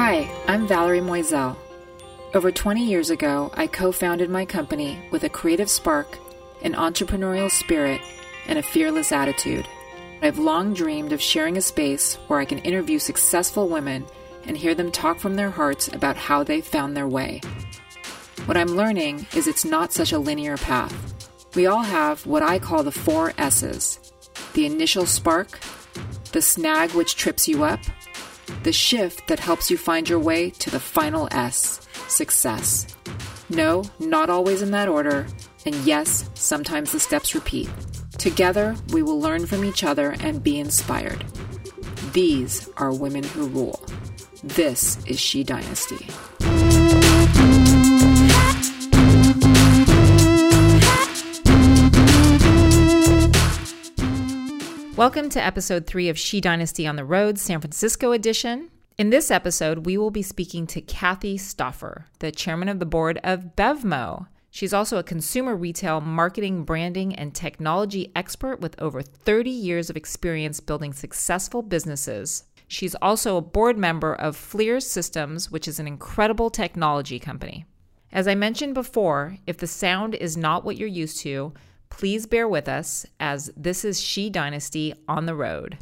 Hi, I'm Valerie Moizel. Over 20 years ago, I co founded my company with a creative spark, an entrepreneurial spirit, and a fearless attitude. I've long dreamed of sharing a space where I can interview successful women and hear them talk from their hearts about how they found their way. What I'm learning is it's not such a linear path. We all have what I call the four S's the initial spark, the snag which trips you up, the shift that helps you find your way to the final S success. No, not always in that order, and yes, sometimes the steps repeat. Together, we will learn from each other and be inspired. These are women who rule. This is She Dynasty. Welcome to episode three of She Dynasty on the Road, San Francisco edition. In this episode, we will be speaking to Kathy Stauffer, the chairman of the board of Bevmo. She's also a consumer retail marketing, branding, and technology expert with over 30 years of experience building successful businesses. She's also a board member of FLIR Systems, which is an incredible technology company. As I mentioned before, if the sound is not what you're used to, please bear with us as this is She Dynasty on the road.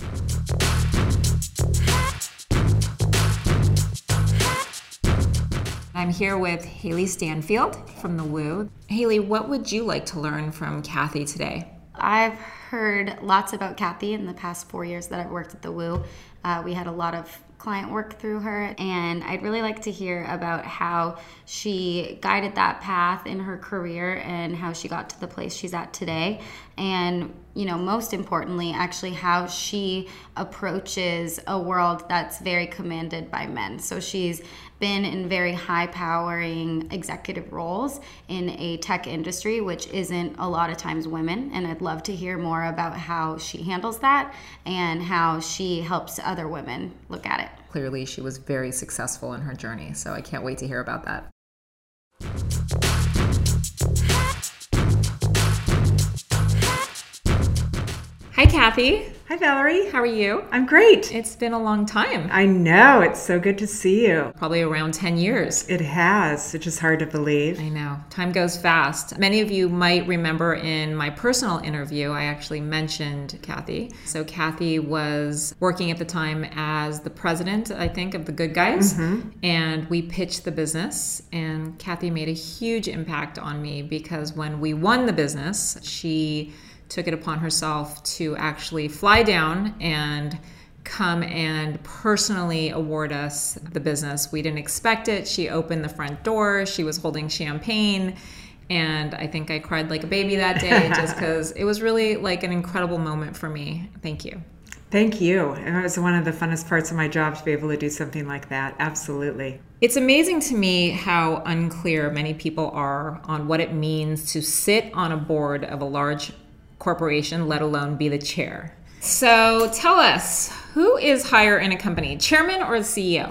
I'm here with Haley Stanfield from The Woo. Haley, what would you like to learn from Kathy today? I've heard lots about Kathy in the past four years that I've worked at The Woo. Uh, we had a lot of client work through her, and I'd really like to hear about how she guided that path in her career and how she got to the place she's at today. And, you know, most importantly, actually, how she approaches a world that's very commanded by men. So she's been in very high powering executive roles in a tech industry, which isn't a lot of times women. And I'd love to hear more about how she handles that and how she helps other women look at it. Clearly, she was very successful in her journey. So I can't wait to hear about that. Hi, Kathy. Hi, Valerie. How are you? I'm great. It's been a long time. I know. It's so good to see you. Probably around 10 years. It has. It's just hard to believe. I know. Time goes fast. Many of you might remember in my personal interview, I actually mentioned Kathy. So, Kathy was working at the time as the president, I think, of the Good Guys. Mm-hmm. And we pitched the business. And Kathy made a huge impact on me because when we won the business, she took it upon herself to actually fly down and come and personally award us the business. We didn't expect it. She opened the front door, she was holding champagne. And I think I cried like a baby that day just because it was really like an incredible moment for me. Thank you. Thank you. It was one of the funnest parts of my job to be able to do something like that. Absolutely. It's amazing to me how unclear many people are on what it means to sit on a board of a large corporation, let alone be the chair. So tell us, who is higher in a company, chairman or the CEO?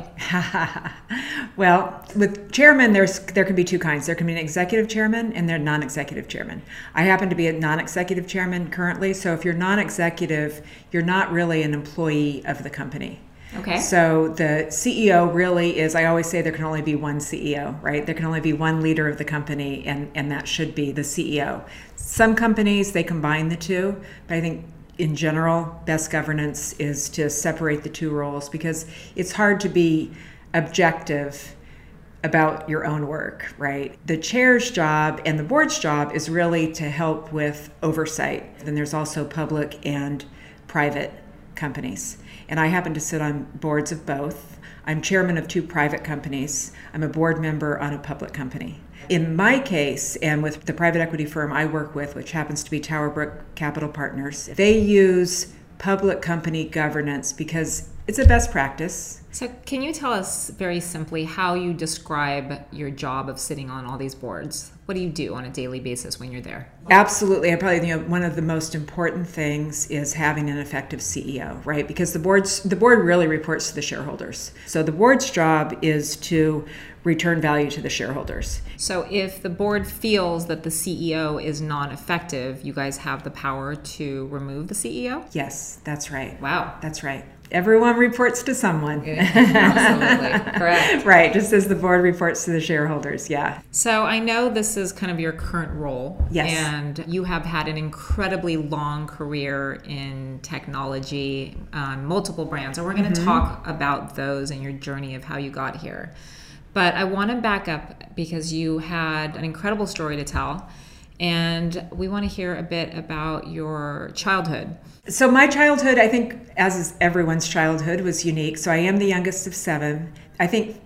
well, with chairman, there's there can be two kinds. There can be an executive chairman and there non-executive chairman. I happen to be a non-executive chairman currently, so if you're non-executive, you're not really an employee of the company. Okay. So the CEO really is, I always say there can only be one CEO, right? There can only be one leader of the company, and, and that should be the CEO. Some companies, they combine the two, but I think in general, best governance is to separate the two roles because it's hard to be objective about your own work, right? The chair's job and the board's job is really to help with oversight. Then there's also public and private companies and I happen to sit on boards of both. I'm chairman of two private companies. I'm a board member on a public company. In my case, and with the private equity firm I work with, which happens to be Towerbrook Capital Partners, they use public company governance because it's a best practice. So, can you tell us very simply how you describe your job of sitting on all these boards? What do you do on a daily basis when you're there? Absolutely. I probably you know one of the most important things is having an effective CEO, right? Because the board's the board really reports to the shareholders. So the board's job is to return value to the shareholders. So if the board feels that the CEO is not effective, you guys have the power to remove the CEO? Yes, that's right. Wow. That's right. Everyone reports to someone. Absolutely. Correct. right, just as the board reports to the shareholders. Yeah. So I know this is kind of your current role. Yes. And you have had an incredibly long career in technology, um, multiple brands. And we're going to talk about those and your journey of how you got here. But I want to back up because you had an incredible story to tell. And we want to hear a bit about your childhood. So my childhood, I think, as is everyone's childhood, was unique. So I am the youngest of seven. I think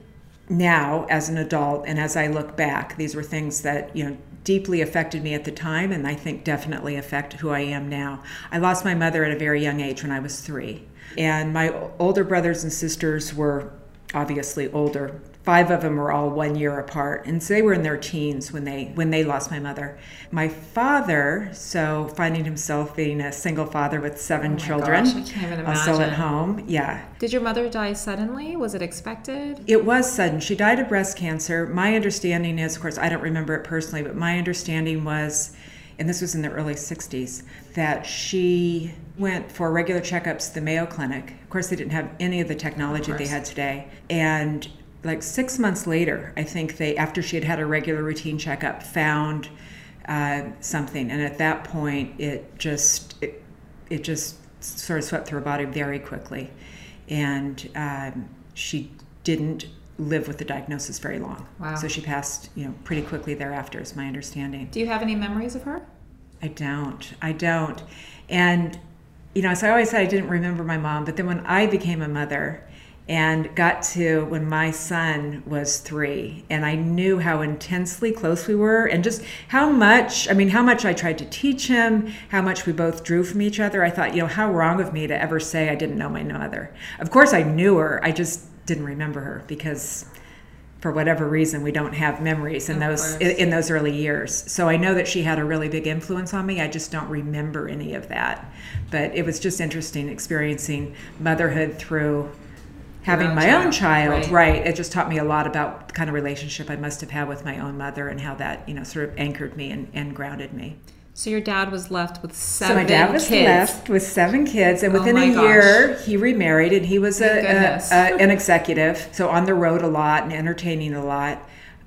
now, as an adult, and as I look back, these were things that you know deeply affected me at the time, and I think definitely affect who I am now. I lost my mother at a very young age when I was three, and my older brothers and sisters were obviously older five of them were all one year apart and so they were in their teens when they when they lost my mother. My father so finding himself being a single father with seven oh children gosh, I can't even uh, also at home yeah. Did your mother die suddenly? Was it expected? it was sudden. She died of breast cancer. My understanding is of course i don't remember it personally but my understanding was and this was in the early 60s that she went for regular checkups to the mayo clinic. Of course they didn't have any of the technology they had today. And like six months later, I think they, after she had had a regular routine checkup, found uh, something, and at that point, it just it, it just sort of swept through her body very quickly, and um, she didn't live with the diagnosis very long. Wow. So she passed, you know, pretty quickly thereafter, is my understanding. Do you have any memories of her? I don't. I don't. And, you know, so I always said I didn't remember my mom, but then when I became a mother and got to when my son was three, and I knew how intensely close we were, and just how much, I mean, how much I tried to teach him, how much we both drew from each other, I thought, you know, how wrong of me to ever say I didn't know my mother. Of course, I knew her, I just didn't remember her because for whatever reason we don't have memories in Of those in those early years. So i know that she had a really big influence on me. I just don't remember any of that. But it was just interesting experiencing motherhood through having my own child, child right. right. it just taught me a lot about the kind of relationship i must have had with my own mother and how that you know sort of anchored me and, and grounded me So your dad was left with seven. so my dad was kids. left with seven kids, and Oh within my a gosh. year he remarried, and he was a, a, a, an executive, so on the road a lot and entertaining a lot.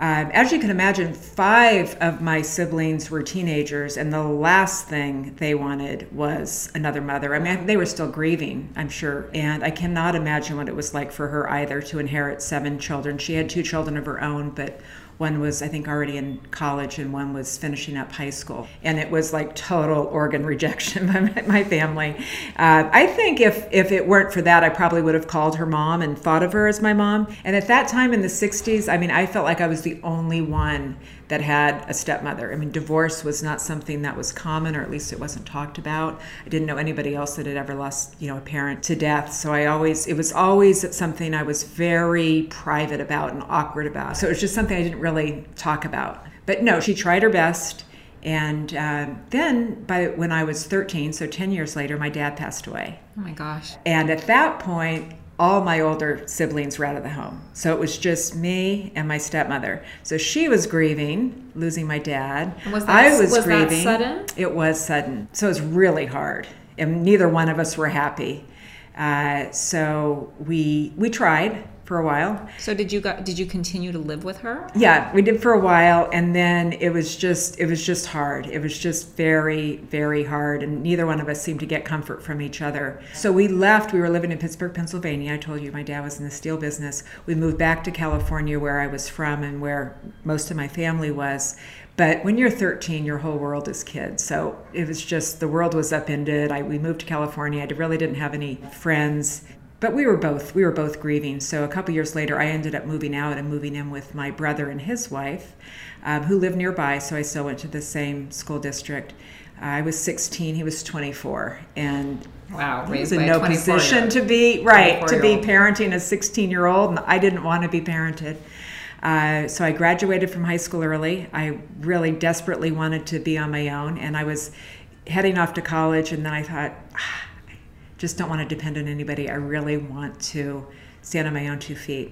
Um, as you can imagine, five of my siblings were teenagers, and the last thing they wanted was another mother. I mean, they were still grieving, I'm sure, and I cannot imagine what it was like for her either to inherit seven children. She had two children of her own, but one was, I think, already in college, and one was finishing up high school. And it was like total organ rejection by my- family. Uh, I think if, if it weren't for that, I probably would have called her mom and thought of her as my mom. And at that time in the 60s, I mean, I felt like I was the only one that had a stepmother. I mean, divorce was not something that was common, or at least it wasn't talked about. I didn't know anybody else that had ever lost, you know, a parent to death. So I always, it was always something I was very private about and awkward about. So it was just something I didn't really talk about. But no, she tried her best. And uh, then, by when I was 13, so 10 years later, my dad passed away. Oh my gosh. And at that point, all my older siblings were out of the home. So it was just me and my stepmother. So she was grieving, losing my dad. And was that- I was, was that grieving. sudden? It was sudden. So it was really hard. And neither one of us were happy. Uh, so we we tried for a while. So did you go, did you continue to live with her? Yeah, we did for a while, and then it was just it was just hard. It was just very very hard, and neither one of us seemed to get comfort from each other. So we left. We were living in Pittsburgh, Pennsylvania. I told you my dad was in the steel business. We moved back to California, where I was from and where most of my family was. But when you're 13, your whole world is kids. So it was just the world was upended. I, we moved to California. I really didn't have any friends but we were both we were both grieving. So a couple years later i ended up moving out and moving in with my brother and his wife um, who lived nearby. So i still went to the same school district. I was 16 he was 24 and Wow, he was in no position to be right to be parenting a 16 year old and i didn't want to be parented. Uh, so i graduated from high school early. I really desperately wanted to be on my own. And i was heading off to college and then i thought "Ah, just don't want to depend on anybody. I really want to stand on my own two feet.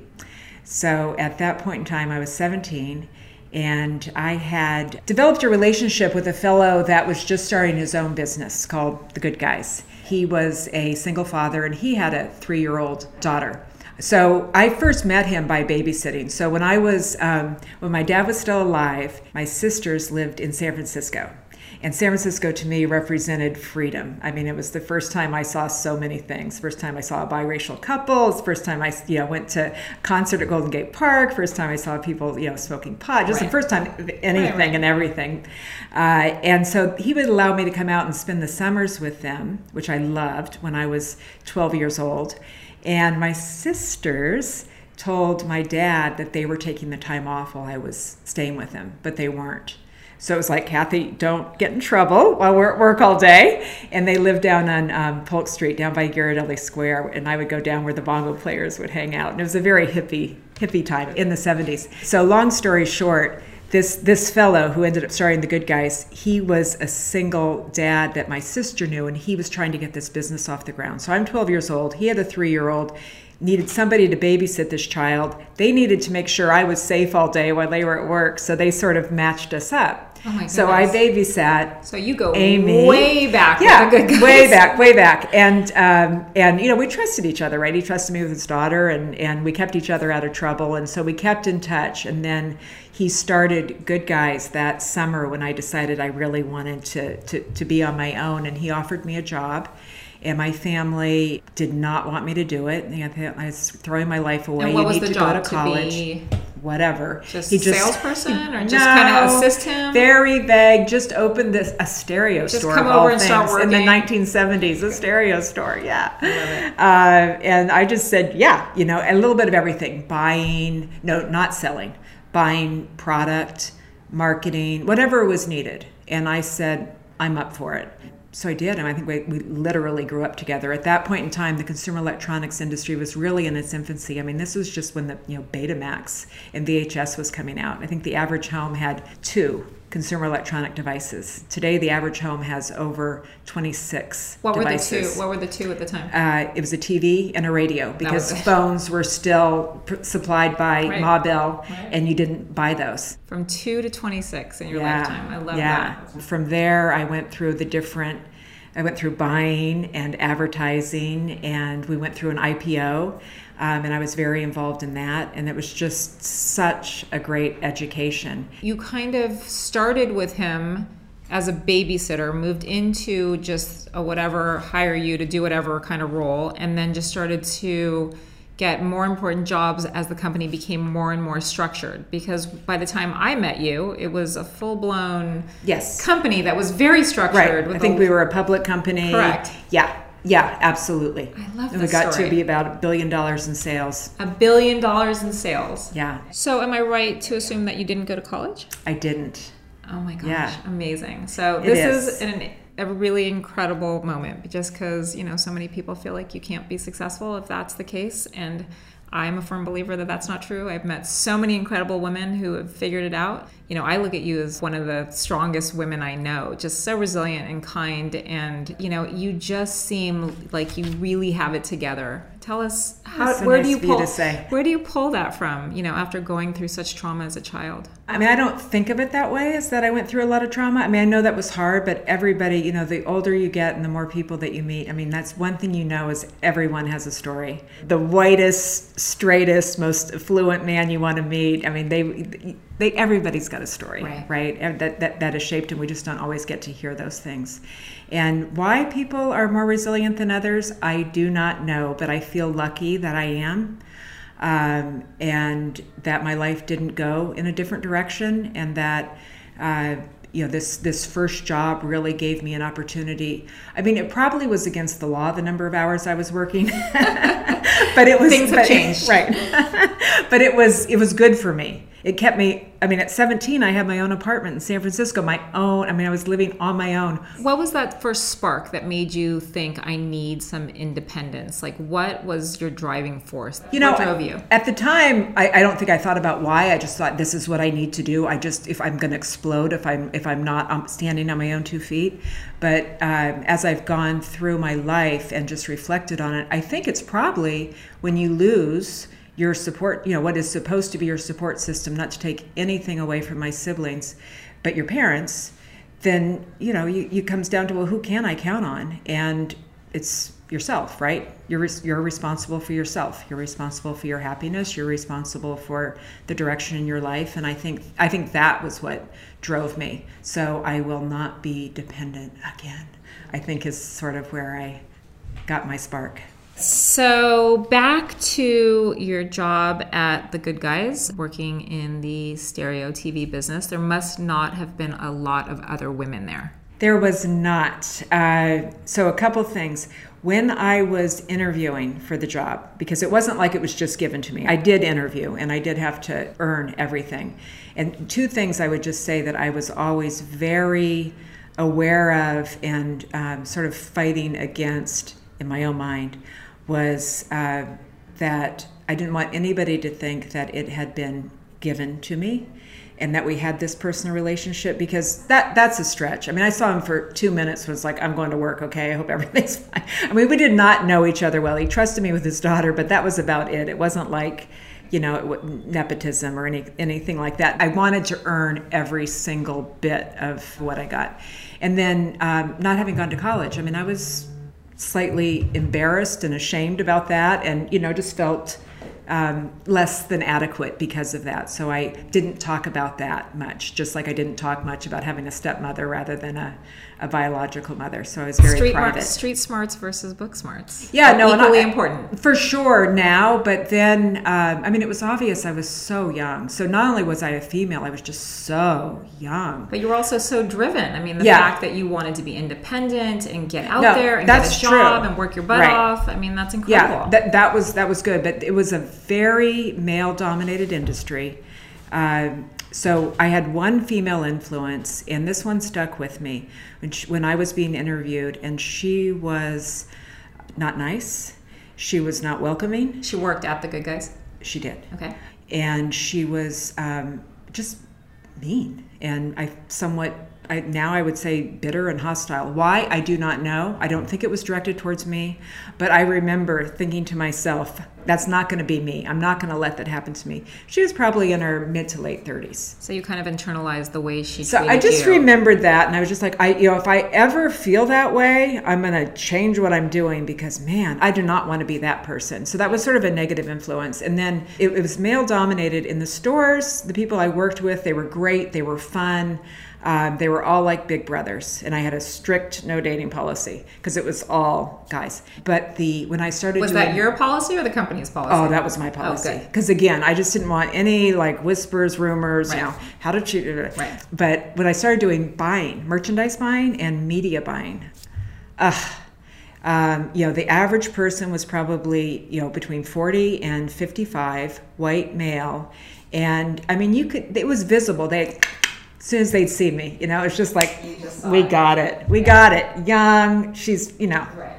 So at that point in time, I was 17 and I had developed a relationship with a fellow that was just starting his own business called The Good Guys. he was a single father and he had a three year old daughter. So I first met him by babysitting. So when I was, um, when my dad was still alive, my sisters lived in San Francisco. And San Francisco to me represented freedom. I mean, it was the first time I saw so many things. First time I saw a biracial couples. First time I, you know, went to concert at Golden Gate Park. First time I saw people, you know, smoking pot. Just right. the first time anything right, right. and everything. Uh, and so he would allow me to come out and spend the summers with them, which I loved when I was 12 years old. And my sisters told my dad that they were taking the time off while I was staying with him, but they weren't. So it was like, Kathy, don't get in trouble while we're at work all day. And they lived down on um, Polk Street, down by Ghirardelli Square. And I would go down where the bongo players would hang out. And it was a very hippie, hippie time in the 70s. So long story short, this this fellow who ended up starting the good guys he was a single dad that my sister knew and he was trying to get this business off the ground so i'm 12 years old he had a three year old needed somebody to babysit this child they needed to make sure i was safe all day while they were at work so they sort of matched us up Oh my so I babysat. So you go Amy. way back. Yeah, way back, way back, and um, and you know we trusted each other, right? He trusted me with his daughter, and and we kept each other out of trouble, and so we kept in touch. And then he started Good Guys that summer when I decided I really wanted to to, to be on my own, and he offered me a job. And my family did not want me to do it. I was throwing my life away. And what was the to job go to college. To whatever. Just he just salesperson or just no, kind of assist him. Very vague. Just opened this a stereo store. just store. Come over and start working in the 1970s. A stereo store, yeah. Uh, and I just said, yeah, you know, a little bit of everything. Buying, no, not selling. Buying product, marketing, whatever was needed. And I said, I'm up for it so I did, and I think we, we literally grew up together. At that point in time, the consumer electronics industry was really in its infancy. I mean, this was just when the you know Betamax and VHS was coming out. I think the average home had two consumer electronic devices. Today, the average home has over 26 what devices. were the two? What were the two at the time? Uh, it was a TV and a radio because phones were still pr- supplied by right. Ma Bell, right. and you didn't buy those. From two to 26 in your yeah. lifetime. I love yeah. that. From there, I went through the different. I went through buying and advertising, and we went through an IPO. Um, and I was very involved in that. And it was just such a great education. You kind of started with him as a babysitter, moved into just a whatever, hire you to do whatever kind of role, and then just started to get more important jobs as the company became more and more structured because by the time I met you it was a full-blown yes company that was very structured right. I think we were a public company correct yeah yeah, absolutely. I love And we got story. to be about a billion dollars in sales. A billion dollars in sales. Yeah. So, am I right to assume that you didn't go to college? I didn't. Oh my gosh, yeah. amazing. So, this is, is an, a really incredible moment just because, you know, so many people feel like you can't be successful if that's the case. And I'm a firm believer that that's not true. I've met so many incredible women who have figured it out. You know, I look at you as one of the strongest women I know, just so resilient and kind. And, you know, you just seem like you really have it together. Tell us how, so where nice do you pull, you where do you pull that from, you know, after going through such trauma as a child? I mean, I don't think of it that way, Is that I went through a lot of trauma. I mean, I know that was hard, but everybody, you know, the older you get and the more people that you meet, I mean, that's one thing you know is everyone has a story. The whitest, straightest, most affluent man you want to meet, I mean, they, they everybody's got a story, right? right? That, that, that is shaped, and we just don't always get to hear those things. And why people are more resilient than others, I do not know, but I feel lucky that I am um, and that my life didn't go in a different direction, and that. Uh, you know this this first job really gave me an opportunity i mean it probably was against the law the number of hours i was working but it was things have changed right but it was it was good for me it kept me i mean at 17 i had my own apartment in san francisco my own i mean i was living on my own. What was that first spark that made you think i need some independence like what was your driving force? You know what drove you? at the time I, I, don't think i thought about why i just thought this is what i need to do. I just if i'm going to explode if i'm if i'm not standing on my own two feet. But um, as i've gone through my life and just reflected on it i think it's probably when you lose your support, you know, what is supposed to be your support system, not to take anything away from my siblings, but your parents, then, you know, you, it comes down to, well, who can I count on? And it's yourself, right? You're you're responsible for yourself. You're responsible for your happiness. You're responsible for the direction in your life. And I think I think that was what drove me. So I will not be dependent again. I think is sort of where I got my spark. So, back to your job at The Good Guys, working in the stereo TV business, there must not have been a lot of other women there. There was not. Uh, so, a couple things. When I was interviewing for the job, because it wasn't like it was just given to me, I did interview and I did have to earn everything. And two things I would just say that I was always very aware of and um, sort of fighting against in my own mind was uh, that I didn't want anybody to think that it had been given to me and that we had this personal relationship because that that's a stretch. I mean, I saw him for two minutes. Was like, I'm going to work. Okay, I hope everything's fine. I mean, we did not know each other well. He trusted me with his daughter, but that was about it. It wasn't like, you know, nepotism or any anything like that. I wanted to earn every single bit of what I got, and then um, not having gone to college. I mean, I was slightly embarrassed and ashamed about that, and you know, just felt um, less than adequate because of that. So I didn't talk about that much, just like I didn't talk much about having a stepmother rather than a, a biological mother. So I was very street private. street smarts versus book smarts. Yeah, no, equally I, important for sure now. But then, um, I mean, it was obvious I was so young. So not only was I a female, I was just so young. But you were also so driven. I mean, the Yeah. fact that you wanted to be independent and get out No, there and get a job true. and work your butt Right. off. I mean, that's incredible. Yeah, that that was that was good, but it was a very male-dominated industry. Um, so I had one female influence, and this one stuck with me when she, when I was being interviewed, and she was not nice. She was not welcoming. she worked at the Good Guys. She did. Okay. and she was um, just mean and I somewhat I, now I would say bitter and hostile. Why I do not know. I don't think it was directed towards me, but I remember thinking to myself, "That's not going to be me. I'm not going to let that happen to me." She was probably in her mid to late 30s. So you kind of internalized the way she So I just you. remembered that, and I was just like, I, you know, if I ever feel that way, I'm going to change what I'm doing because, man, I do not want to be that person. So that was sort of a negative influence. And then it, it was male dominated in the stores. The people I worked with, they were great, they were fun. Um, they were all like big brothers, and I had a strict no dating policy because it was all guys. But the when I started Was doing, that your policy or the company's policy? Oh, that was my policy. good. Because again, I just didn't want any like whispers, rumors, Right. you know, how to cheat. Right. But when I started doing buying, merchandise buying and media buying, ugh, um, you know, the average person was probably, you know, between 40 and 55, white male. And I mean, you could, it was visible. They, as soon as they'd see me, you know, it's just like, we got it. We got it. Young. She's, you know, Right.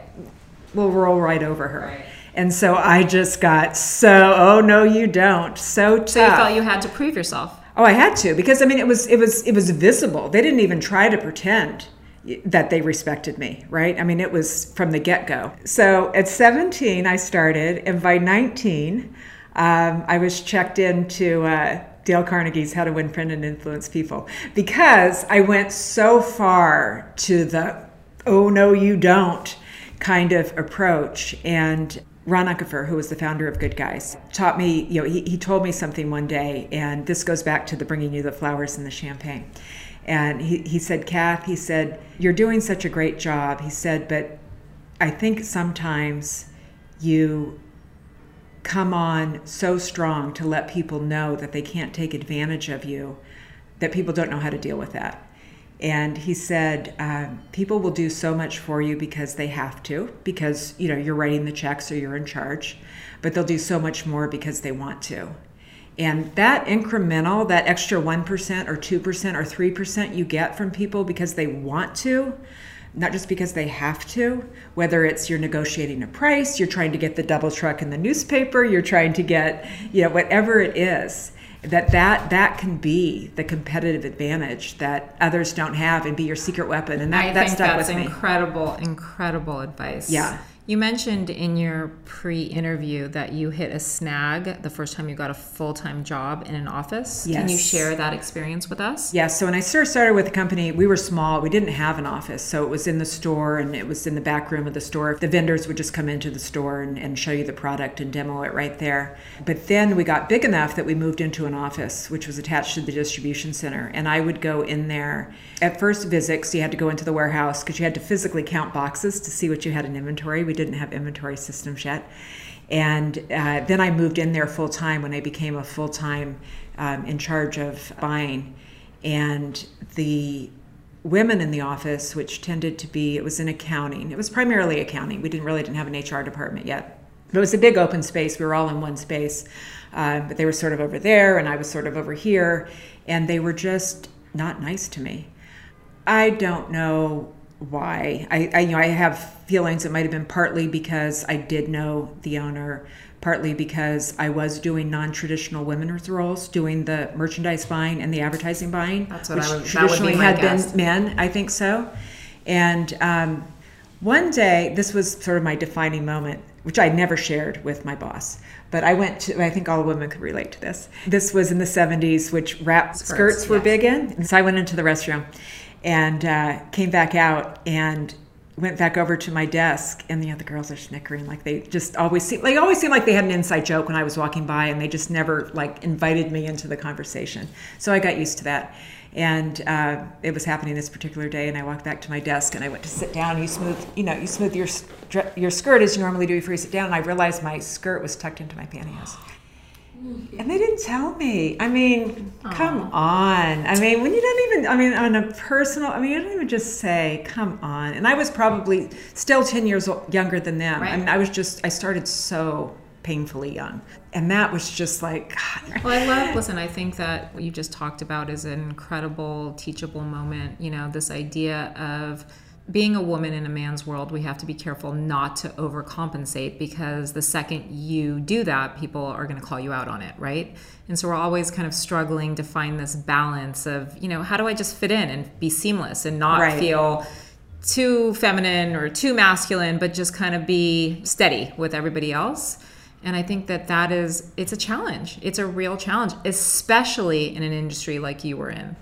we'll roll right over her. Right. And so I just got so, oh no, you don't. So tough. So you felt you had to prove yourself. oh, I had to because I mean it was it was it was visible. They didn't even try to pretend that they respected me, right? I mean it was from the get go. So at 17 I started, and by 19 um, I was checked into. Uh, Dale Carnegie's How to Win Friend and Influence People because I went so far to the oh no you don't kind of approach and Ron Unkefer, who was the founder of Good Guys, taught me, you know, he, he told me something one day, and this goes back to the bringing you the flowers and the champagne. And he, he said, Kath, he said, you're doing such a great job. He said, but I think sometimes you come on so strong to let people know that they can't take advantage of you that people don't know how to deal with that. And he said, um, people will do so much for you because they have to, because you know you're writing the checks or you're in charge, but they'll do so much more because they want to. And that incremental, that extra 1% or 2% or 3% you get from people because they want to, not just because they have to, whether it's you're negotiating a price, you're trying to get the double truck in the newspaper, you're trying to get, you know, whatever it is, that that that can be the competitive advantage that others don't have and be your secret weapon. And that, I that think stuck that's with me. incredible, incredible advice. Yeah. You mentioned in your pre interview that you hit a snag the first time you got a full time job in an office. Yes. Can you share that experience with us? Yes. So when I first started with the company, we were small. We didn't have an office. So it was in the store and it was in the back room of the store. The vendors would just come into the store and, and show you the product and demo it right there. But then we got big enough that we moved into an office, which was attached to the distribution center. And I would go in there at first visit, so you had to go into the warehouse because you had to physically count boxes to see what you had in inventory. We didn't have inventory systems yet. And uh, then I moved in there full time when I became a full time um, in charge of buying. And the women in the office, which tended to be, it was in accounting. It was primarily accounting. We didn't really didn't have an HR department yet. It was a big open space. We were all in one space. Uh, but they were sort of over there, and I was sort of over here. And they were just not nice to me. I don't know why. I, I, you know I have feelings it might have been partly because I did know the owner, partly because I was doing non-traditional women's roles, doing the merchandise buying and the advertising buying, That's what which I would- that would be traditionally had guess. been men. I think so. And um, one day, this was sort of my defining moment, which I never shared with my boss. But I went to, I think all women could relate to this. This was in the 70s, which wrap skirts, Skirts, were yes. big in. So I went into the restroom and uh, came back out and went back over to my desk and the other girls are snickering like they just always seem they always seem like they had an inside joke when I was walking by and they just never like invited me into the conversation. So I got used to that. And uh, it was happening this particular day and I walked back to my desk and I went to sit down. You smooth you know you smooth your your skirt as you normally do before you sit down. And I realized my skirt was tucked into my pantyhose and they didn't tell me. I mean, come on. I mean, when you don't even, I mean, on a personal, I mean, you don't even just say, come on. And I was probably still 10 years younger than them. I mean, I was just, I started so painfully young. And that was just like, God. Well, I love, listen, I think that what you just talked about is an incredible, teachable moment. You know, this idea of being a woman in a man's world, we have to be careful not to overcompensate because the second you do that, people are going to call you out on it, right? And so we're always kind of struggling to find this balance of, you know, how do I just fit in and be seamless and not Right. feel too feminine or too masculine, but just kind of be steady with everybody else. And I think that that is, it's a challenge. It's a real challenge, especially in an industry like you were in.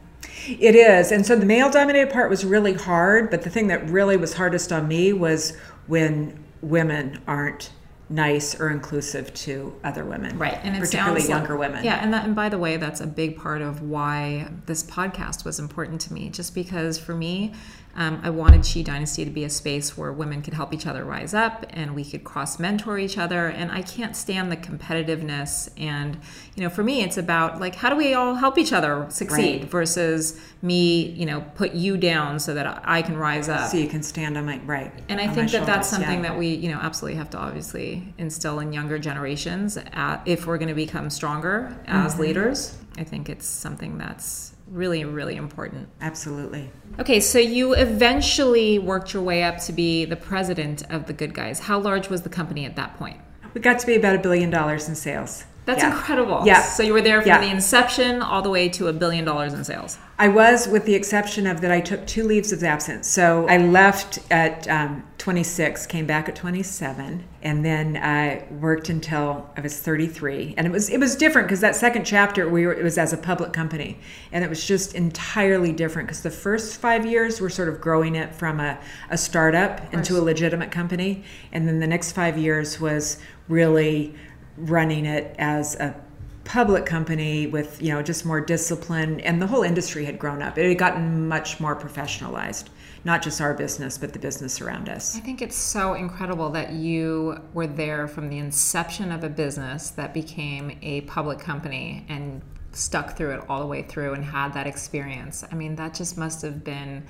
It is. And so the male dominated part was really hard, but the thing that really was hardest on me was when women aren't nice or inclusive to other women. Right. And it particularly sounds like- younger women. Yeah. And that, and by the way, that's a big part of why this podcast was important to me, just because for me, um, I wanted She Dynasty to be a space where women could help each other rise up and we could cross mentor each other. And I can't stand the competitiveness. And, you know, for me, it's about like, how do we all help each other succeed Right. versus me, you know, put you down so that I can rise up. So you can stand on my right. And I think that that's something yeah. that we, you know, absolutely have to obviously instill in younger generations at, if we're going to become stronger as Mm-hmm. leaders. I think it's something that's really, really important. Absolutely. Okay, so you eventually worked your way up to be the president of the Good Guys. How large was the company at that point? We got to be about a billion dollars in sales. That's Yeah. incredible. Yeah. So you were there from Yeah. the inception all the way to a billion dollars in sales. I was, with the exception of that, I took two leaves of absence. So I left at um, 26, came back at 27, and then I worked until I was 33. And it was it was different because that second chapter we were it was as a public company, and it was just entirely different because the first five years were sort of growing it from a, a startup into a legitimate company, and then the next five years was really running it as a public company with you know just more discipline and the whole industry had grown up. It had gotten much more professionalized not just our business but the business around us. I think it's so incredible that you were there from the inception of a business that became a public company and stuck through it all the way through and had that experience. I mean, that just must have been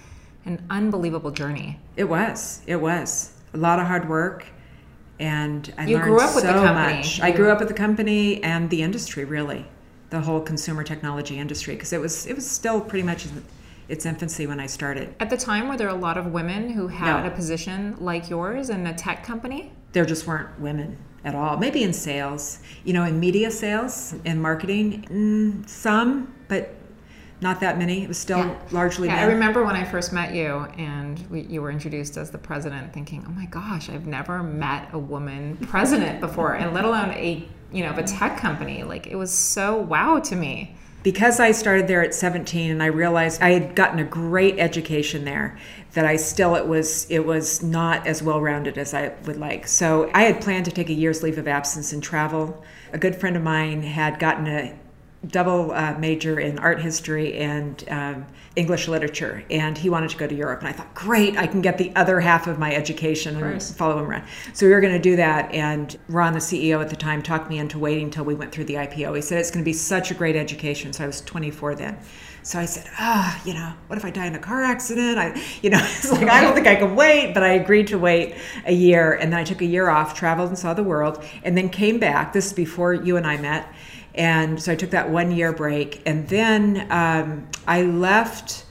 an unbelievable journey. it was. It was. A lot of hard work and i You learned grew up with the so company. much i grew up with the company and the industry really the whole consumer technology industry because it was it was still pretty much in its infancy when i started At the time, were there a lot of women who had No. a position like yours in a tech company? there just weren't women at all. Maybe in sales, you know, in media sales in marketing, mm, some, but not that many. It was still Yeah. largely Yeah, I remember when I first met you and we, you were introduced as the president, thinking, "Oh my gosh, I've never met a woman president before, and let alone a you know of a tech company." Like it was so wow to me. because I started there at 17 and I realized I had gotten a great education there that I still it was it was not as well rounded as I would like. So I had planned to take a year's leave of absence and travel. A good friend of mine had gotten a double uh, major in art history and um, English literature, and he wanted to go to Europe. And I thought, great, I can get the other half of my education and follow him around. So we were going to do that, and Ron, the CEO at the time, talked me into waiting until we went through the IPO. He said it's going to be such a great education. So I was 24 then. So I said, ah, you know, what if I die in a car accident? I, you know, it's like I don't think I can wait, but I agreed to wait a year, and then I took a year off, traveled and saw the world, and then came back. This is before you and I met. And so I took that one year break. And then um, I left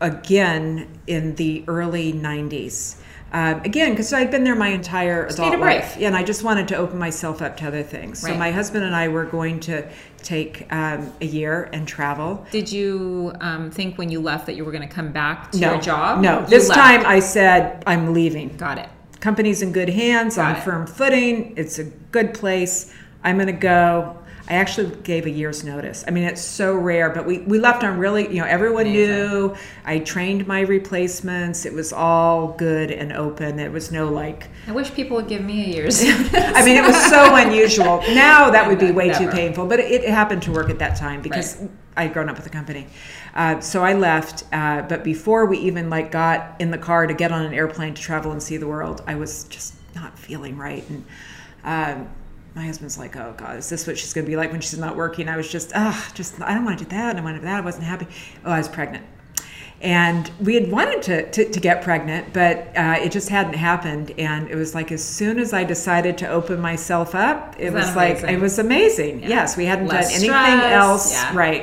again in the early 90s. Um, again, because I'd been there my entire need adult break. life, and I just wanted to open myself up to other things. Right. So my husband and I were going to take um, a year and travel. Did you um, think when you left that you were going to come back to no your job? No, You this left. time I said I'm leaving. Got it. company's in good hands on it. firm footing it's a good place i'm going to go i actually gave a year's notice i mean it's so rare but we, we left on really you know everyone knew i trained my replacements it was all good and open there was no like I wish people would give me a year's. I mean, it was so unusual. Now that would be way too painful, but it, it happened to work at that time because I'd grown up with the company. Uh, so I left, uh, but before we even like got in the car to get on an airplane to travel and see the world, I was just not feeling right. And um, my husband's like, "Oh God, is this what she's going to be like when she's not working?" I was just, ah, just I don't want to do that. I don't want to do that. I wasn't happy. Oh, I was pregnant and we had wanted to, to, to get pregnant but uh, it just hadn't happened and it was like as soon as i decided to open myself up it Isn't was like amazing? it was amazing yes we hadn't Less done anything stress, else yeah. right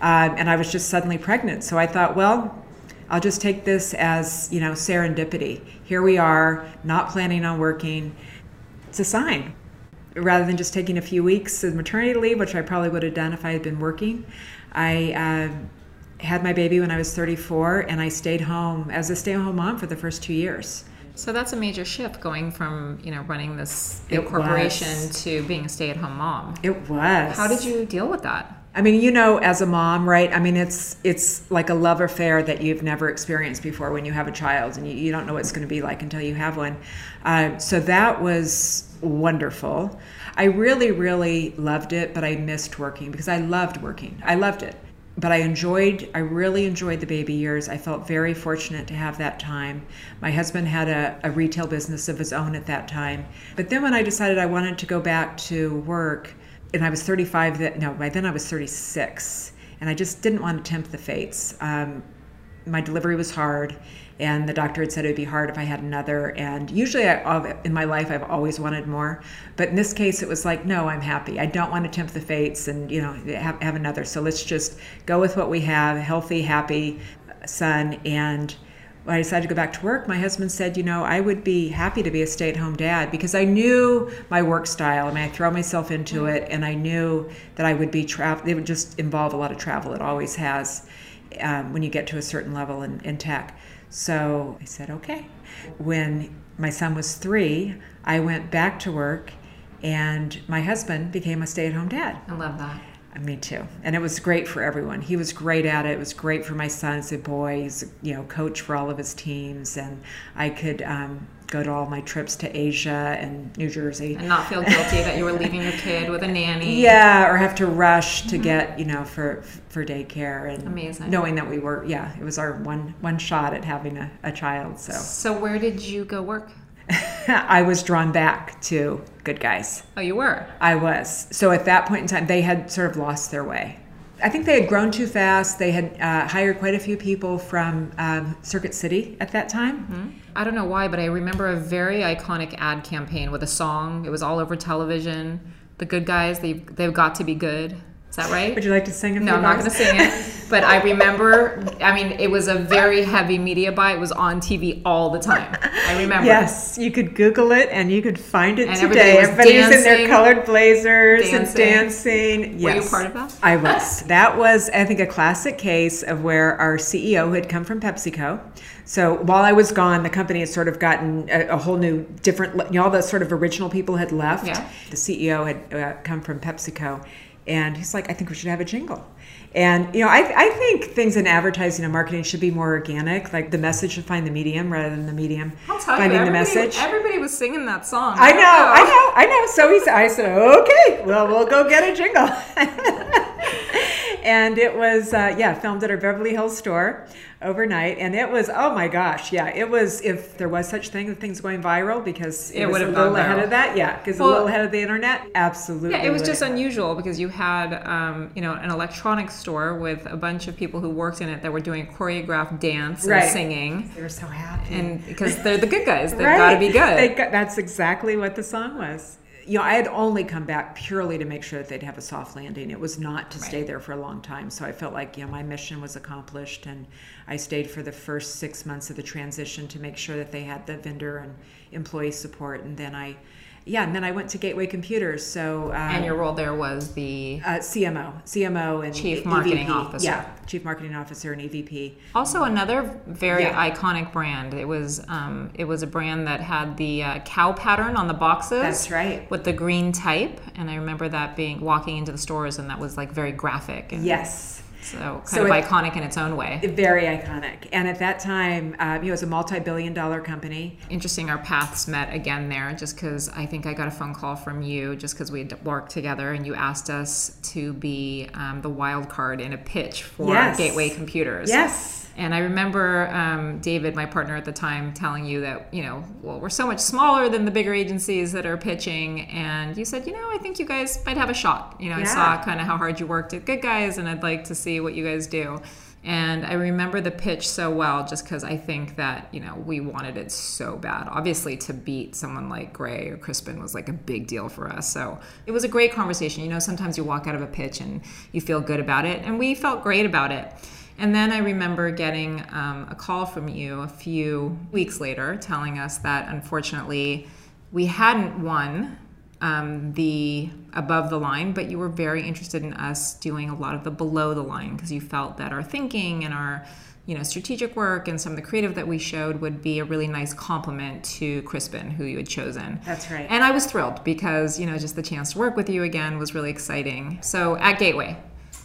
um, and i was just suddenly pregnant so i thought well i'll just take this as you know serendipity here we are not planning on working it's a sign rather than just taking a few weeks of maternity leave, which I probably would have done if I had been working. I uh, had my baby when I was 34, and I stayed home as a stay-at-home mom for the first two years. so that's a major shift going from you know running this big It corporation was. to being a stay-at-home mom. It was. How did you deal with that? I mean, you know, as a mom, right? I mean, it's it's like a love affair that you've never experienced before when you have a child, and you, you don't know what it's going to be like until you have one. Uh, so that was wonderful. I really, really loved it, but I missed working because I loved working. I loved it, but I enjoyed. I really enjoyed the baby years. I felt very fortunate to have that time. My husband had a, a retail business of his own at that time, but then when I decided I wanted to go back to work and I was 35. That no, by then I was 36, and I just didn't want to tempt the fates. Um, my delivery was hard, and the doctor had said it would be hard if I had another. And usually, I, in my life, I've always wanted more, but in this case, it was like, no, I'm happy. I don't want to tempt the fates, and you know, have, have another. So let's just go with what we have: healthy, happy son, and when I decided to go back to work, my husband said, you know, I would be happy to be a stay at home dad because I knew my work style. I mean, I throw myself into it and I knew that I would be travel. It would just involve a lot of travel. It always has um, when you get to a certain level in, in tech. So I said, okay. When my son was three, I went back to work and my husband became a stay at home dad. I love that. Uh, Me too. And it was great for everyone. He was great at it. It was great for my son as a boy. He's, you know, coach for all of his teams. And I could um, go to all my trips to Asia and New Jersey. And not feel guilty that you were leaving your kid with a nanny. Yeah, or have to rush to get, you know, for for daycare and Amazing. knowing that we were, yeah, it was our one one shot at having a, a child. So So where did you go work? I was drawn back to good guys. Oh, you were. I was. So at that point in time, they had sort of lost their way. I think they had grown too fast. They had uh, hired quite a few people from um, Circuit City at that time. I don't know why, but I remember a very iconic ad campaign with a song. It was all over television. The good guys, they've, they've got to be good. Is that right? Would you like to sing it? No, I'm not going to sing it. But I remember, I mean, it was a very heavy media buy. It was on TV all the time. I remember. Yes, you could Google it and you could find it And today. everybody was Everybody was in their colored blazers and dancing. dancing. Yes. Were you part of that? I was. That was, I think, a classic case of where our CEO had come from PepsiCo. So while I was gone, the company had sort of gotten a, a whole new, different, you know, all the sort of original people had left. Yeah. The CEO had uh, come from PepsiCo. And he's like, I think we should have a jingle. And, you know, I, I think things in advertising and marketing should be more organic. Like the message should find the medium rather than the medium finding you, the message. everybody was singing that song. I know, I know, I know. So he said, I said, okay, well, we'll go get a jingle. and it was, uh, yeah, filmed at our Beverly Hills store overnight. And it was, oh my gosh, yeah, it was, if there was such thing, the things going viral because it, It was would a little ahead viral. of that. Yeah, because a little ahead of the internet. Absolutely. Yeah, it was just have. unusual because you had, um, you know, an electronics store with a bunch of people who worked in it that were doing choreographed dance and singing, They were so happy. and because they're the good guys, they've Right. got to be good. They got, that's exactly what the song was. You know, I had only come back purely to make sure that they'd have a soft landing. It was not to stay there for a long time. So I felt like, you know, my mission was accomplished. And I stayed for the first six months of the transition to make sure that they had the vendor and employee support. And then I, yeah, and then I went to Gateway Computers. So, uh, and your role there was the uh, CMO, CMO and Chief EVP. Marketing Officer. Yeah, Chief Marketing Officer and EVP. Also, another very Yeah. iconic brand. It was um, it was a brand that had the uh, cow pattern on the boxes. That's right. With the green type, and I remember that being walking into the stores, and that was like very graphic. And Yes. So kind So of it- iconic in its own way. Very iconic. And at that time, uh, you know, it was a multi-billion dollar company. Interesting, our paths met again there, just because I think I got a phone call from you, just because we had worked together, and you asked us to be um, the wild card in a pitch for Yes. Gateway Computers. Yes. And I remember um, David, my partner at the time, telling you that, you know, well, we're so much smaller than the bigger agencies that are pitching. And you said, you know, I think you guys might have a shot. You know, I saw kind of how hard you worked at Good Guys, and I'd like to see what you guys do. And I remember the pitch so well just because I think that, you know, we wanted it so bad. Obviously, to beat someone like Grey or Crispin was like a big deal for us. So it was a great conversation. You know, sometimes you walk out of a pitch and you feel good about it. And we felt great about it. And then I remember getting um, a call from you a few weeks later telling us that unfortunately we hadn't won um, the above the line, but you were very interested in us doing a lot of the below the line because you felt that our thinking and our you know strategic work and some of the creative that we showed would be a really nice complement to Crispin, who you had chosen. That's right. And I was thrilled because you know just the chance to work with you again was really exciting. So at Gateway,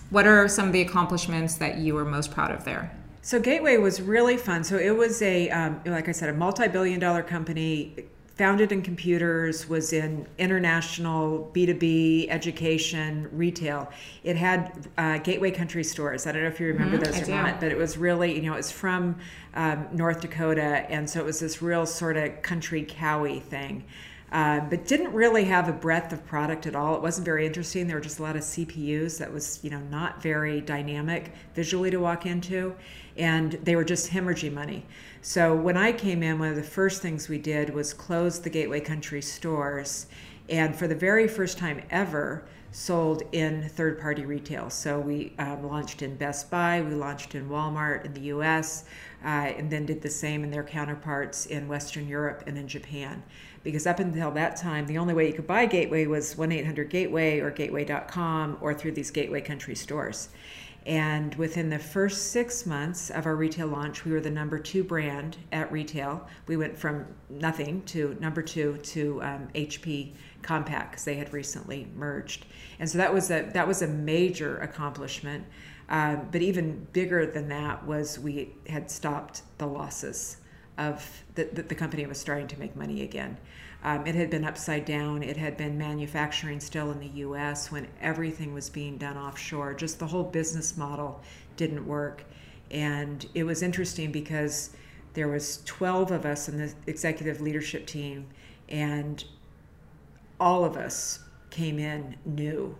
what are some of the accomplishments that you were most proud of there? So Gateway was really fun. So it was a, um, like I said, a multi-billion-dollar company, founded in computers, was in international B2B education, retail. It had uh, Gateway Country Stores. I don't know if you remember those I or do. not, but it was really, you know, it was from um, North Dakota, and so it was this real sort of country cowy thing. Uh, but didn't really have a breadth of product at all. It wasn't very interesting. There were just a lot of CPUs that was, you know, not very dynamic visually to walk into, and they were just hemorrhaging money. So when I came in, one of the first things we did was close the Gateway Country stores, and for the very first time ever, sold in third-party retail. So we um, launched in Best Buy, we launched in Walmart in the U.S., uh, and then did the same in their counterparts in Western Europe and in Japan because up until that time, the only way you could buy Gateway was 1 800 Gateway or Gateway.com or through these Gateway country stores. And within the first six months of our retail launch, we were the number two brand at retail. We went from nothing to number two to um, HP Compaq because they had recently merged. And so that was a that was a major accomplishment. Um, but even bigger than that was we had stopped the losses of the, the, the company was starting to make money again. Um, it had been upside down. It had been manufacturing still in the U.S. when everything was being done offshore. Just the whole business model didn't work, and it was interesting because there was 12 of us in the executive leadership team, and all of us came in new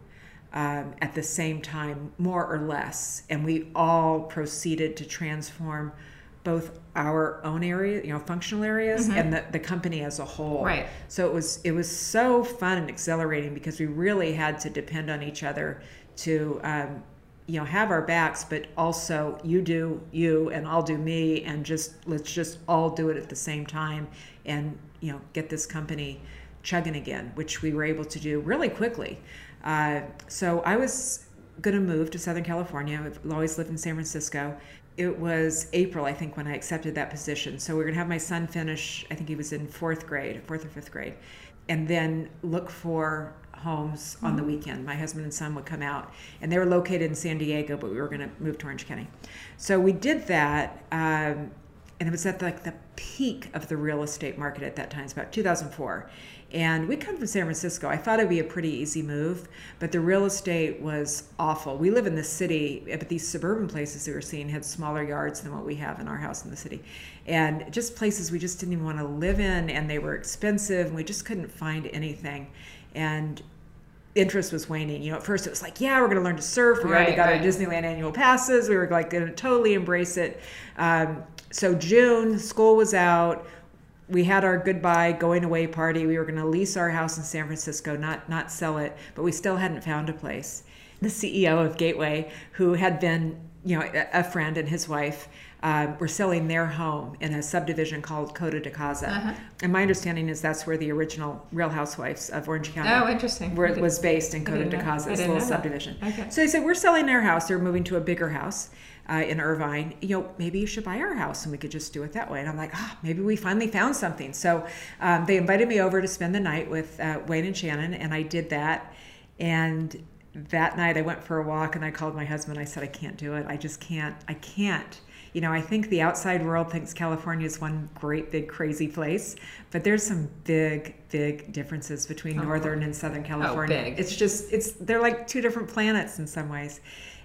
um, at the same time, more or less, and we all proceeded to transform both our own area, you know, functional areas, and the, the company as a whole. Mm-hmm. Right. So it was it was so fun and exhilarating because we really had to depend on each other to. Um, you know, have our backs, but also you do you and I'll do me, and just let's just all do it at the same time, and you know, get this company chugging again, which we were able to do really quickly. Uh, so I was going to move to Southern California. I've always lived in San Francisco. It was April, I think, when I accepted that position. So we are going to have my son finish, I think he was in fourth grade, fourth or fifth grade, and then look for homes on the weekend. My husband and son would come out, and they were located in San Diego, but we were going to move to Orange County. So we did that. Um, and it was at like the peak of the real estate market at that time. It's about 2004, and we come from San Francisco. I thought it'd be a pretty easy move, but the real estate was awful. We live in the city, but these suburban places that we were seeing had smaller yards than what we have in our house in the city, and just places we just didn't even want to live in, and they were expensive, and we just couldn't find anything, and interest was waning. You know, at first it was like, yeah, we're going to learn to surf. We already got right. our Disneyland annual passes. We were like going to totally embrace it. Um, so June, school was out. We had our goodbye going away party. We were going to lease our house in San Francisco, not not sell it, but we still hadn't found a place. The CEO of Gateway, who had been, you know, a, friend and his wife, uh, were selling their home in a subdivision called Coto de Caza. Uh-huh. And my understanding is that's where the original Real Housewives of Orange County Oh, interesting. where I it did- was based in Coto de Caza, this little subdivision. Okay. So they said, We're selling their house. They're moving to a bigger house uh, in Irvine. You know, maybe you should buy our house and we could just do it that way. And I'm like, Ah, maybe we finally found something. So um, they invited me over to spend the night with uh, Wayne and Shannon, and I did that. And that night I went for a walk and I called my husband. I said, I can't do it. I just can't. I can't. You know, I think the outside world thinks California is one great, big, crazy place, but there's some big, big differences between northern and southern California. big. It's just, it's they're like two different planets in some ways.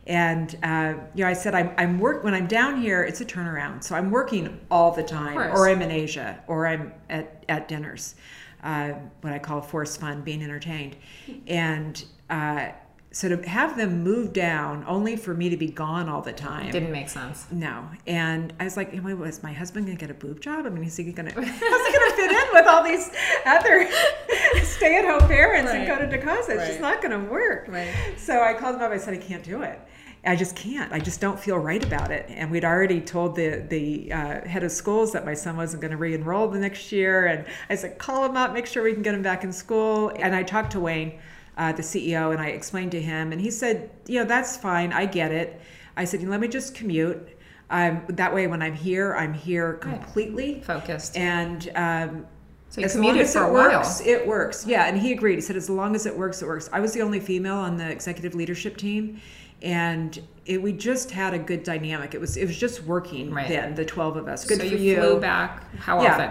And uh, you know, I said I'm, I'm work when I'm down here. It's a turnaround, so I'm working all the time, or I'm in Asia, or I'm at at dinners, uh, what I call force fun, being entertained, and. Uh, so to have them move down only for me to be gone all the time Didn't make sense. no. And I was like, wait, was my husband going to get a boob job? I mean, is he going to, how's he going to fit in with all these other stay at home parents and go to Decasa? It's just not going to work. Right. So I called him up. I said, I can't do it. I just can't. I just don't feel right about it. And we'd already told the the uh, head of schools that my son wasn't going to re-enroll the next year. And I said, call him up, make sure we can get him back in school. And I talked to Wayne, uh, the CEO, and I explained to him, and he said, you know, that's fine. I get it. I said, let me just commute. Um, that way, when I'm here, I'm here completely Focused. And um, So as long as it a while. works, it works. Yeah, and he agreed. He said, as long as it works, it works. I was the only female on the executive leadership team, and it, we just had a good dynamic. It was it was just working Right. then. The twelve of us. Good so for you, you. flew back. How Yeah. often?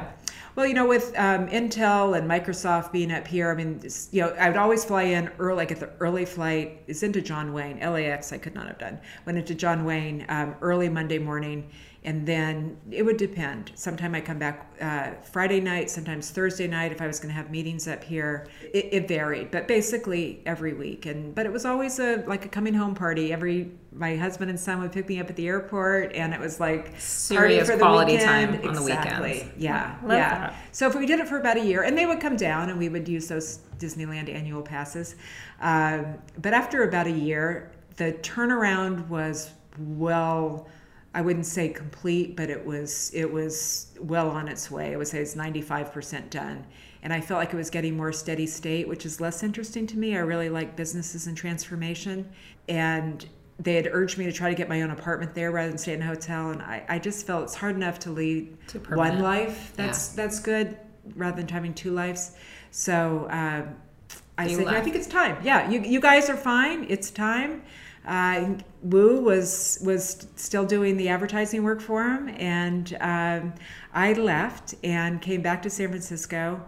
Well, you know, with um, Intel and Microsoft being up here, I mean, you know, I would always fly in early, like at the early flight is into John Wayne. LAX, I could not have done. Went into John Wayne um, early Monday morning, and then it would depend. Sometime I come back uh, Friday night, sometimes Thursday night if I was going to have meetings up here. It, it varied, but basically every week. And but it was always a like a coming home party. Every my husband and son would pick me up at the airport, and it was like Serious party for the quality weekend. time on the exactly. weekends. Yeah, Love yeah. that. So if we did it for about a year, and they would come down, and we would use those Disneyland annual passes. Um, but after about a year, the turnaround was well. I wouldn't say complete, but it was it was well on its way. I would say it's ninety five percent done, and I felt like it was getting more steady state, which is less interesting to me. I really like businesses and transformation, and they had urged me to try to get my own apartment there rather than stay in a hotel, and I, I just felt it's hard enough to lead Too one life. That's that's good rather than having two lives. So um, I You said, I think it's time. Yeah, you, you guys are fine. It's time. Uh, Wu was was still doing the advertising work for him, and um, I left and came back to San Francisco,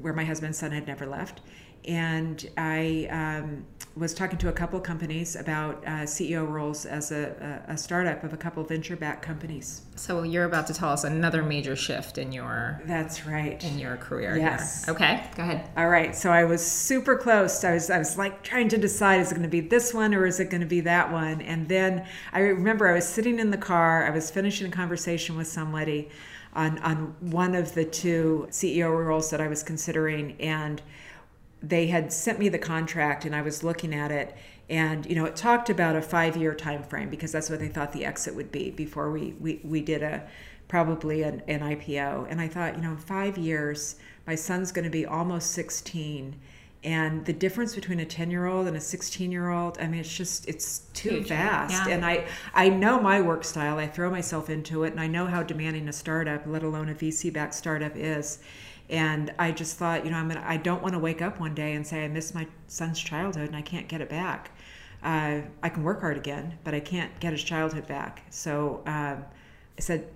where my husband's son had never left. And I um, was talking to a couple companies about uh, CEO roles as a, a, startup of a couple venture backed companies. So you're about to tell us another major shift in your That's right. in your career. Yes. Here. Okay. Go ahead. All right. So I was super close. I was I was like trying to decide is it going to be this one or is it going to be that one? And then I remember I was sitting in the car. I was finishing a conversation with somebody on on one of the two CEO roles that I was considering and they had sent me the contract and I was looking at it. And you know it talked about a five year time frame because that's what they thought the exit would be before we we, we did a probably an, an IPO and I thought you know in five years my son's going to be almost 16 and the difference between a 10 year old and a 16 year old i mean it's just it's too Huge. fast Yeah. and i i know my work style. I throw myself into it and i know how demanding a startup let alone a vc backed startup is and i just thought you know i'm gonna i don't want to wake up one day and say i miss my son's childhood and i can't get it back. Uh, i can work hard again but i can't get his childhood back. So um, i said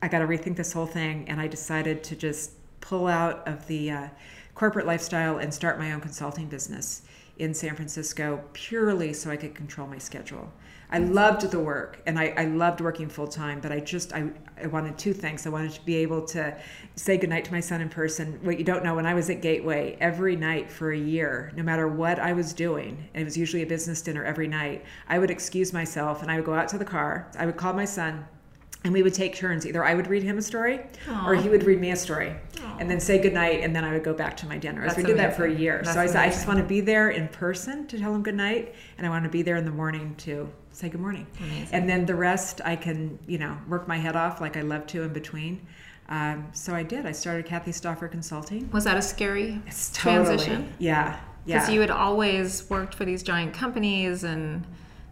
I got to rethink this whole thing, and I decided to just pull out of the uh, corporate lifestyle and start my own consulting business in San Francisco purely so I could control my schedule. I loved the work and I, I loved working full time, but I just I, I wanted two things. I wanted to be able to say goodnight to my son in person. What you don't know, when I was at Gateway every night for a year, no matter what I was doing, and it was usually a business dinner every night, I would excuse myself and I would go out to the car. I would call my son and we would take turns. Either I would read him a story, or he would read me a story, and then say goodnight, and then I would go back to my dinner. That's so we did that for a year. That's so I said, I just want to be there in person to tell him goodnight, and I want to be there in the morning to say good morning. Amazing. And then the rest, I can, you know, work my head off like I love to in between. Um, so I did. I started Kathy Stauffer Consulting. Was that a scary It's totally, transition? Yeah. Because Yeah. you had always worked for these giant companies and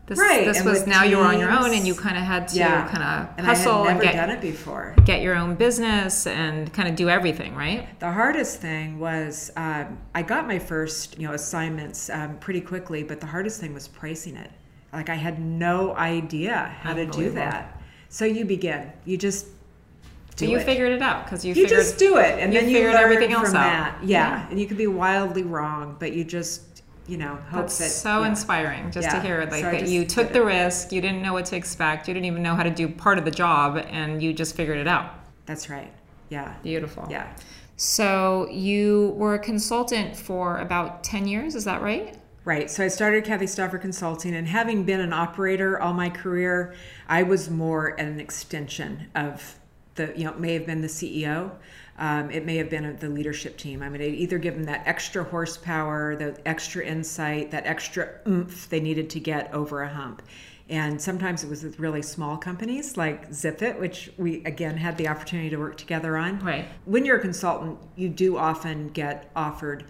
this, Right, this and was now you were on your own and you kind of had to yeah. kind of and hustle I had and never get, done it before. get your own business and kind of do everything, right? The hardest thing was um, I got my first, you know, assignments um, pretty quickly, but the hardest thing was pricing it. Like I had no idea how to do that. So you begin. You just do So you it. figured it out because you, you figured just do it, and you then you figured learn everything else from out. that. Yeah. and you could be wildly wrong, but you just, you know, hope That's that. so yeah. inspiring just to hear like So that you took the it. risk, you didn't know what to expect, you didn't even know how to do part of the job, and you just figured it out. That's right. Yeah. Beautiful. Yeah. So you were a consultant for about 10 years, is that right? Right. So I started Kathy Stauffer Consulting, and having been an operator all my career, I was more an extension of the, you know, it may have been the CEO. Um, it may have been the leadership team. I mean, it either give them that extra horsepower, the extra insight, that extra oomph they needed to get over a hump. And sometimes it was with really small companies like Zipit, which we again had the opportunity to work together on. Right. When you're a consultant, you do often get offered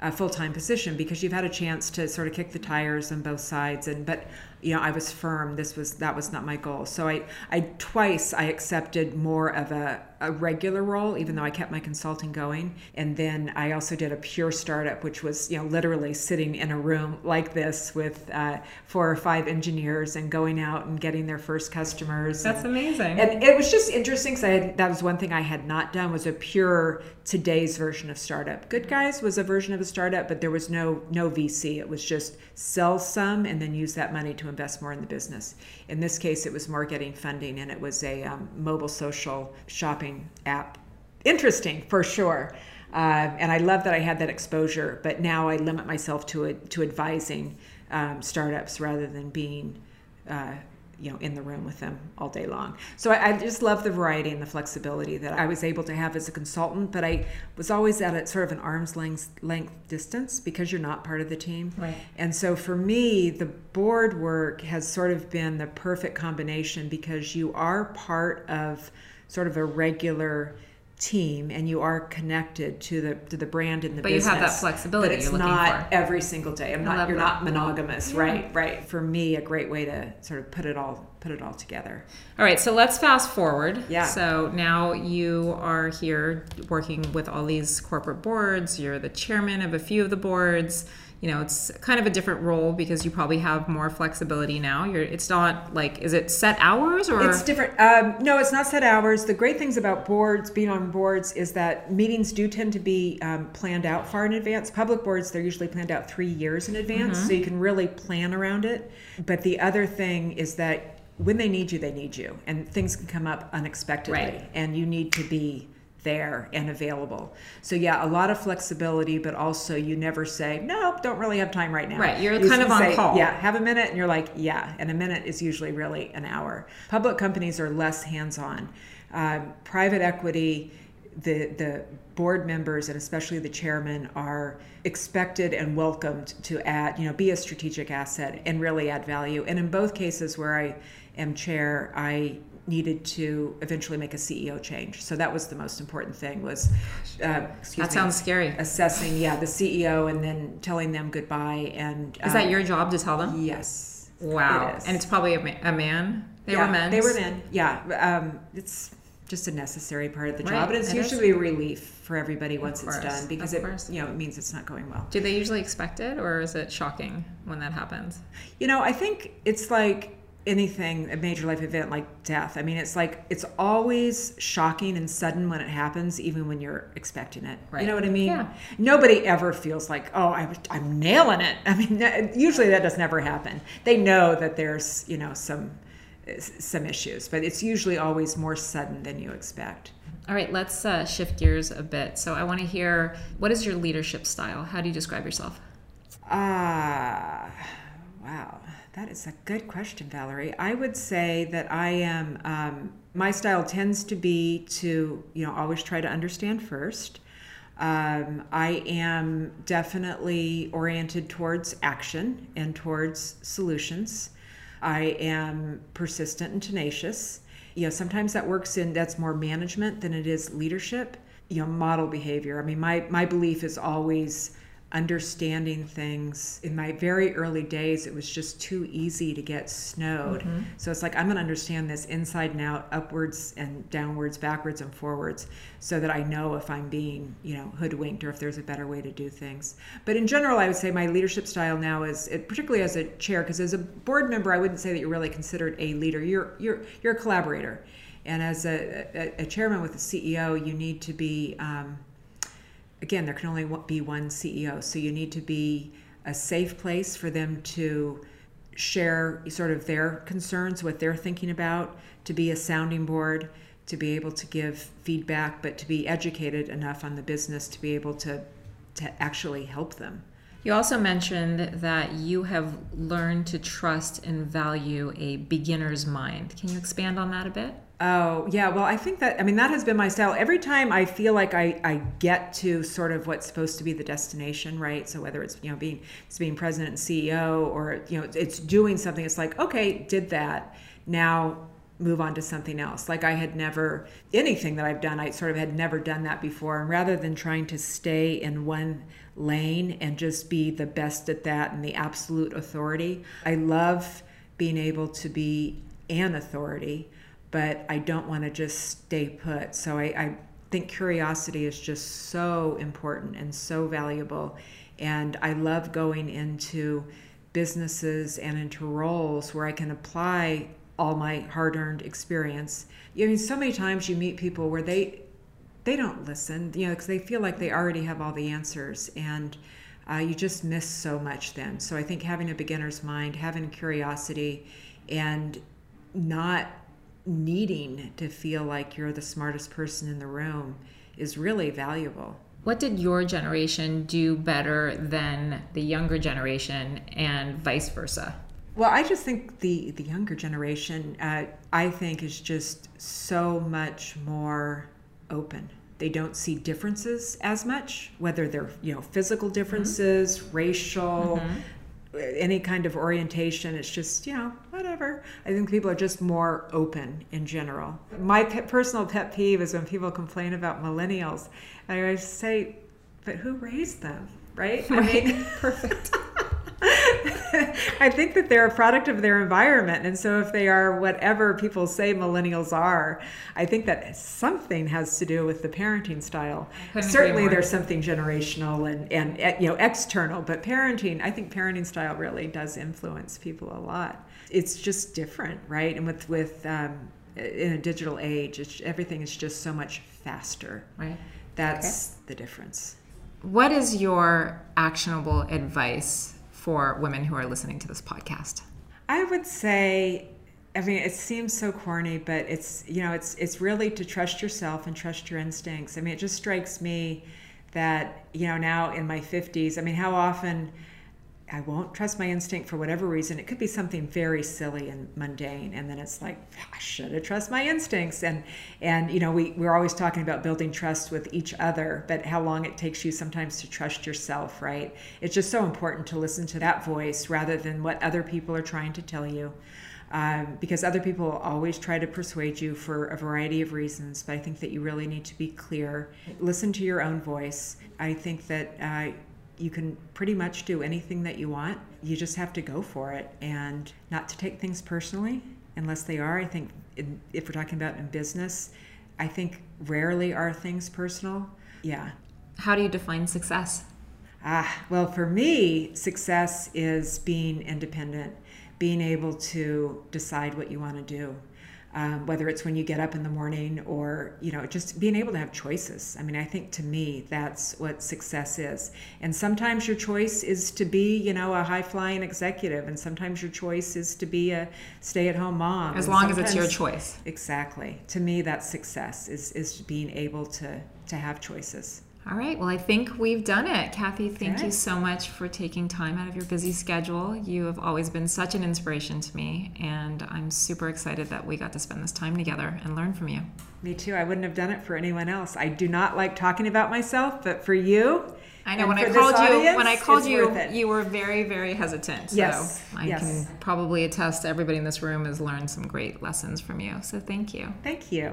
a full-time position because you've had a chance to sort of kick the tires on both sides and but you know I was firm this was that was not my goal so I I twice I accepted more of a, a regular role even though I kept my consulting going and then I also did a pure startup which was you know literally sitting in a room like this with uh, four or five engineers and going out and getting their first customers That's and- amazing. and it was just interesting because I had, that was one thing I had not done was a pure today's version of startup. Good Guys was a version of a startup, but there was no no VC. It was just sell some and then use that money to invest more in the business. In this case, it was more getting funding, and it was a um, mobile social shopping app. Interesting for sure. Um, and I love that I had that exposure, but now I limit myself to it to advising um, startups rather than being uh, you know in the room with them all day long so I, I just love the variety and the flexibility that i was able to have as a consultant but i was always at a sort of an arm's length length distance because you're not part of the team Right. and so for me the board work has sort of been the perfect combination because you are part of sort of a regular team and you are connected to the to the brand and the business. But you have that flexibility but it's not for. every single day i'm not you're that. not monogamous right right for me a great way to sort of put it all put it all together All right, so let's fast forward. Yeah. So now you are here working with all these corporate boards. You're the chairman of a few of the boards. You know it's kind of a different role because you probably have more flexibility now. You're it's not like is it set hours or It's different. Um, no, it's not set hours. The great things about boards, being on boards, is that meetings do tend to be um, planned out far in advance. Public boards, they're usually planned out three years in advance, Mm-hmm. so you can really plan around it. But the other thing is that when they need you, they need you, and things can come up unexpectedly, Right. and you need to be there and available. So yeah, a lot of flexibility, but also you never say no, don't really have time right now. Right, you're You kind of on say, call. Yeah, have a minute, and you're like, yeah, and a minute is usually really an hour. Public companies are less hands-on. Um, private equity, the the board members and especially the chairman are expected and welcomed to add, you know, be a strategic asset and really add value. And in both cases where I am chair, I needed to eventually make a CEO change. So that was the most important thing was uh, excuse that me, sounds scary. assessing yeah the CEO and then telling them goodbye and Is that your job to tell them? yes Wow. it is. And it's probably a, ma- a man. They yeah, were men. they were men yeah um, it's just a necessary part of the Right, job and it's it is. usually a relief for everybody once it's done because it you know it means it's not going well Do they usually expect it, or is it shocking when that happens? You know, I think it's like anything, a major life event like death. I mean, it's like it's always shocking and sudden when it happens, even when you're expecting it. Right. You know what I mean? Yeah. Nobody ever feels like, oh, I, I'm nailing it. I mean, that- usually that does never happen. They know that there's, you know, some some issues, but it's usually always more sudden than you expect. All right, let's uh, shift gears a bit. So I want to hear what is your leadership style? How do you describe yourself? Ah, wow. That is a good question, Valerie. I would say that I am, um, my style tends to be to, you know, always try to understand first. Um, I am definitely oriented towards action and towards solutions. I am persistent and tenacious. You know, sometimes that works in that's more management than it is leadership. You know, model behavior. I mean, my my belief is always understanding things. In my very early days, it was just too easy to get snowed. So it's like I'm going to understand this inside and out, upwards and downwards, backwards and forwards, so that I know if I'm being, you know, hoodwinked or if there's a better way to do things. But in general, I would say my leadership style now is, it, particularly as a chair, because as a board member, I wouldn't say that you're really considered a leader. You're you're you're a collaborator, and as a, a, a chairman with a CEO, you need to be. Um, again, there can only be one CEO, so you need to be a safe place for them to share sort of their concerns, what they're thinking about, to be a sounding board, to be able to give feedback, but to be educated enough on the business to be able to to actually help them. You also mentioned that you have learned to trust and value a beginner's mind. Can you expand on that a bit? Oh, yeah. Well, I think that, I mean, that has been my style. Every time I feel like I, I get to sort of what's supposed to be the destination, right? So whether it's, you know, being, it's being president and CEO or, you know, it's doing something, it's like, okay, did that. Now move on to something else. Like I had never, anything that I've done, I sort of had never done that before. And rather than trying to stay in one lane and just be the best at that and the absolute authority, I love being able to be an authority but I don't want to just stay put. So I, I, think curiosity is just so important and so valuable. And I love going into businesses and into roles where I can apply all my hard earned experience. I mean, so many times you meet people where they, they don't listen, you know, because they feel like they already have all the answers. And uh, you just miss so much then. So I think having a beginner's mind, having curiosity, and not needing to feel like you're the smartest person in the room is really valuable. What did your generation do better than the younger generation and vice versa? Well, I just think the the younger generation, uh, I think, is just so much more open. They don't see differences as much, whether they're you know physical differences, racial, any kind of orientation. It's just you know. I think people are just more open in general. My pet, personal pet peeve is when people complain about millennials, and I always say, "But who raised them?" Right? I mean, Perfect. I think that they're a product of their environment. And so if they are whatever people say millennials are, I think that something has to do with the parenting style. Certainly there's something generational and, and you know external, but parenting, I think parenting style really does influence people a lot. It's just different, right? And with with um, in a digital age, everything is just so much faster. Right. That's okay. the difference. What is your actionable advice for women who are listening to this podcast? I would say I mean, it seems so corny, but it's you know, it's it's really to trust yourself and trust your instincts. I mean, it just strikes me that you know now in my 50s. I mean, how often I won't trust my instinct for whatever reason. It could be something very silly and mundane, and then it's like I should have trust my instincts. And and you know we we're always talking about building trust with each other, but how long it takes you sometimes to trust yourself, right? It's just so important to listen to that voice rather than what other people are trying to tell you. Um, because other people always try to persuade you for a variety of reasons, but I think that you really need to be clear. Listen to your own voice. I think that uh, you can pretty much do anything that you want. You just have to go for it and not to take things personally unless they are. I think in, if we're talking about in business, I think rarely are things personal. Yeah. How do you define success? Ah, well, for me, success is being independent, being able to decide what you want to do um, whether it's when you get up in the morning or you know just being able to have choices. I mean i think to me that's what success is. And sometimes your choice is to be you know a high flying executive and sometimes your choice is to be a stay at home mom. As long as it's your choice. Exactly. To me that's success is is being able to to have choices all right. Well, I think we've done it. Kathy, thank okay. you so much for taking time out of your busy schedule. You have always been such an inspiration to me, and I'm super excited that we got to spend this time together and learn from you. Me too. I wouldn't have done it for anyone else. I do not like talking about myself, but for you, I know when I called you audience, when I called you you were very very hesitant. So yes. I yes. can probably attest everybody in this room has learned some great lessons from you. So thank you. Thank you.